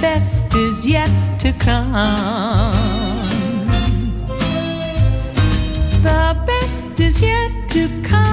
best is yet to come. The best is yet to come.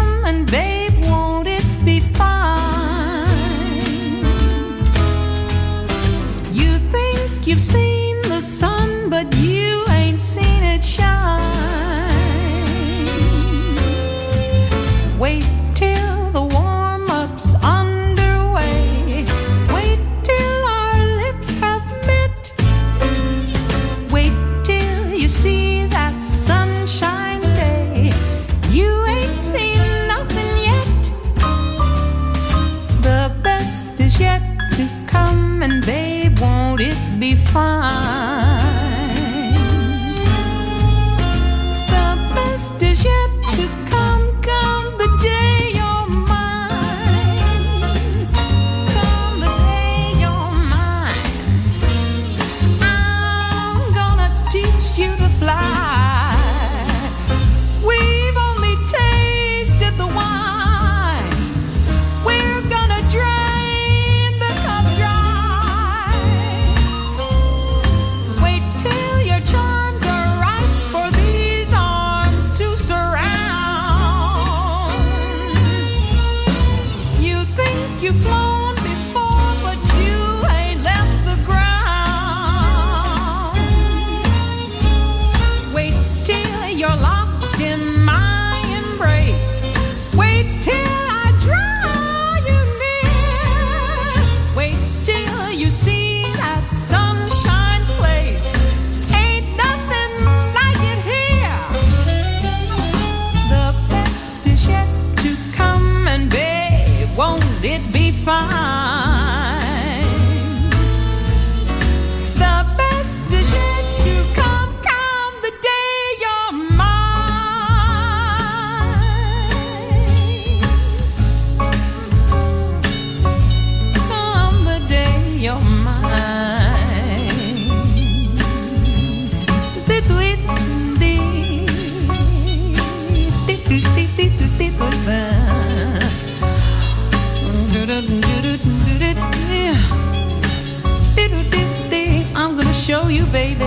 fine. baby.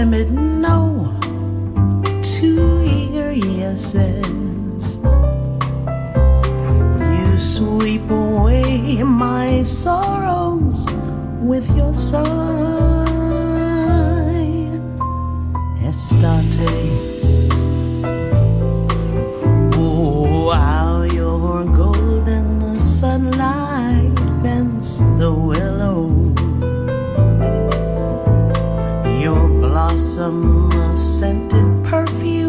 timid no to your yeses. You sweep away my sorrows with your sigh. Estate. summer scented perfume.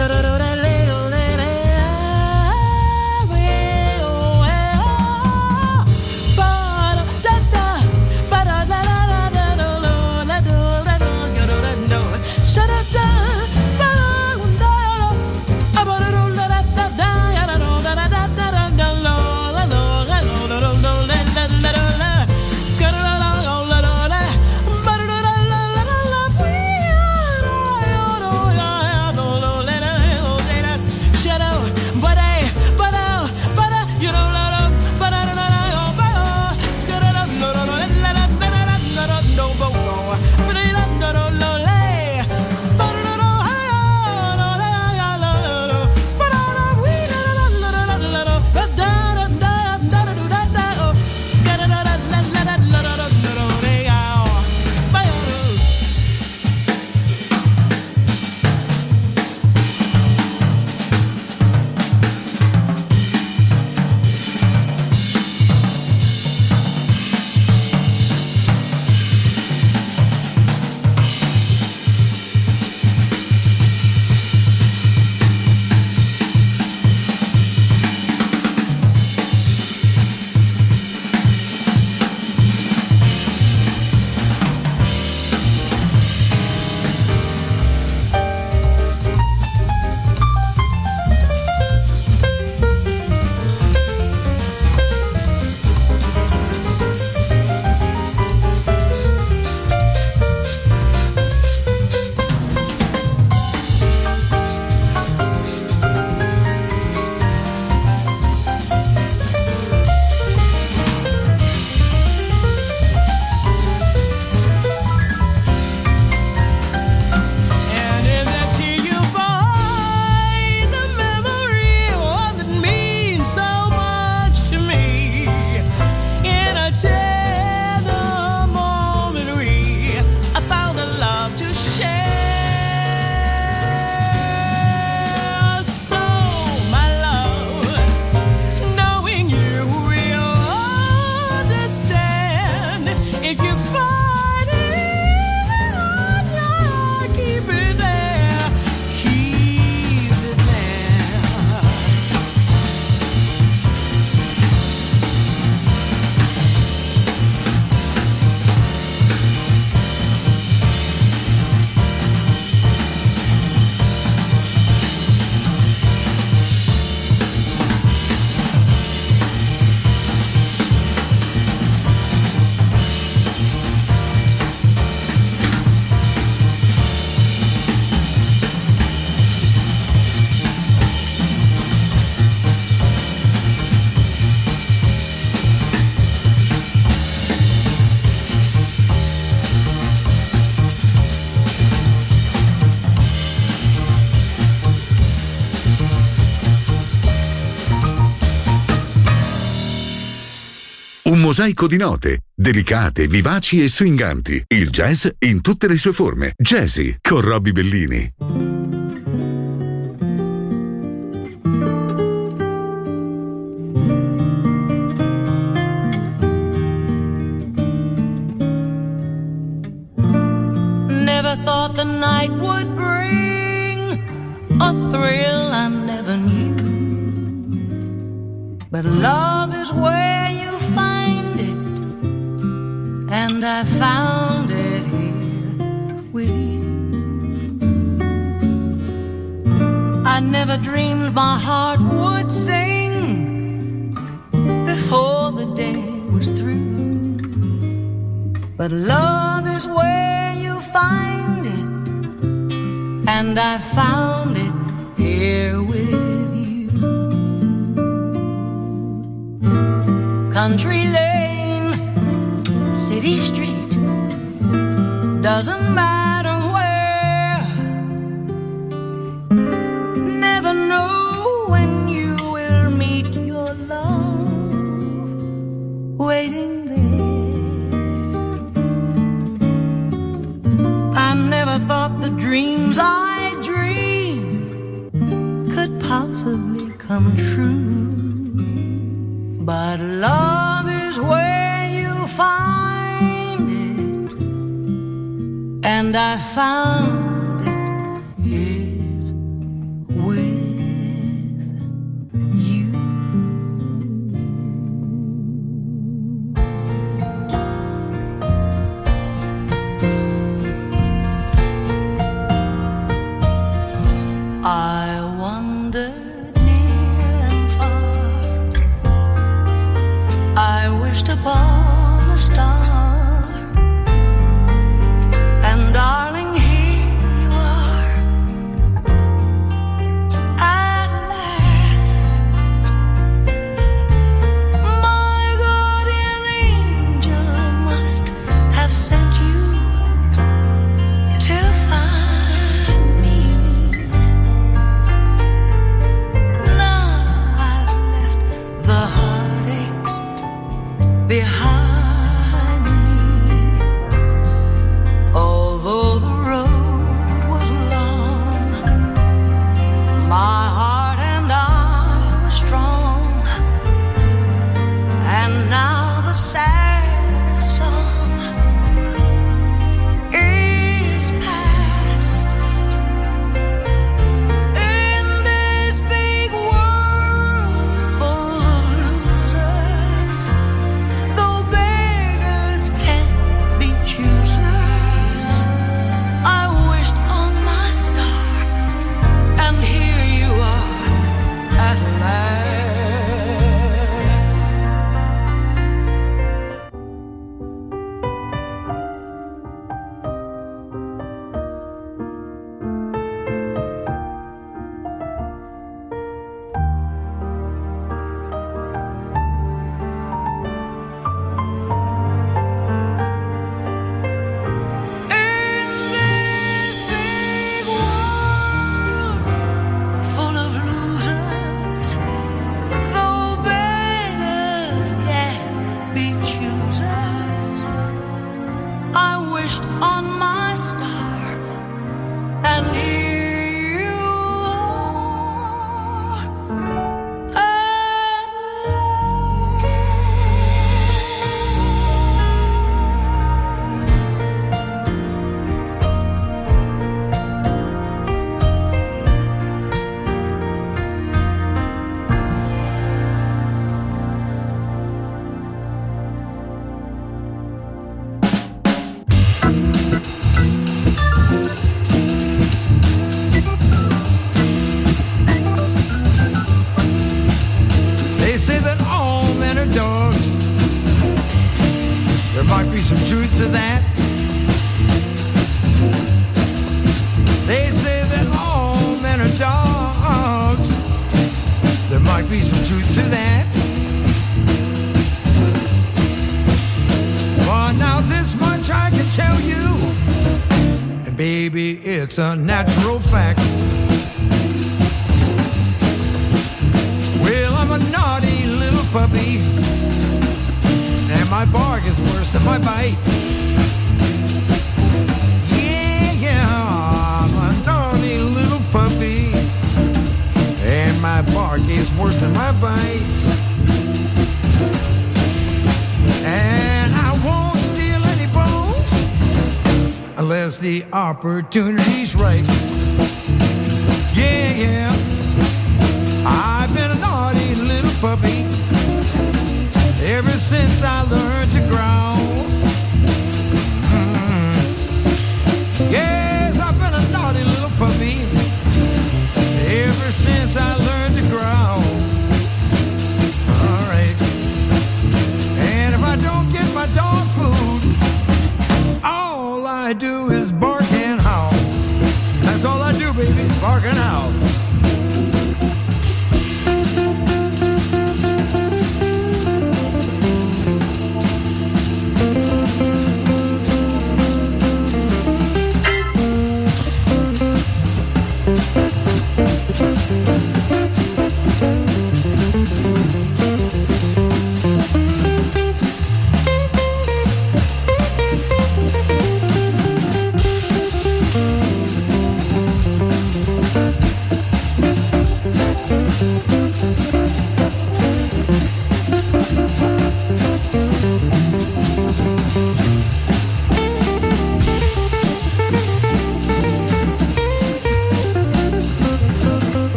Shararara. mosaico di note, delicate, vivaci e swinganti. Il jazz in tutte le sue forme. Jazzy con Robbie Bellini. Never thought the night would bring a thrill I never knew. But love is way I found it here with you. I never dreamed my heart would sing before the day was through. But love is where you find it, and I found it here with you. Country doesn't matter. perched upon a star. on my It's a natural fact. Well, I'm a naughty little puppy, and my bark is worse than my bite. Yeah, yeah, I'm a naughty little puppy, and my bark is worse than my bite. unless the opportunity Yes, I've been a naughty little puppy ever since I left.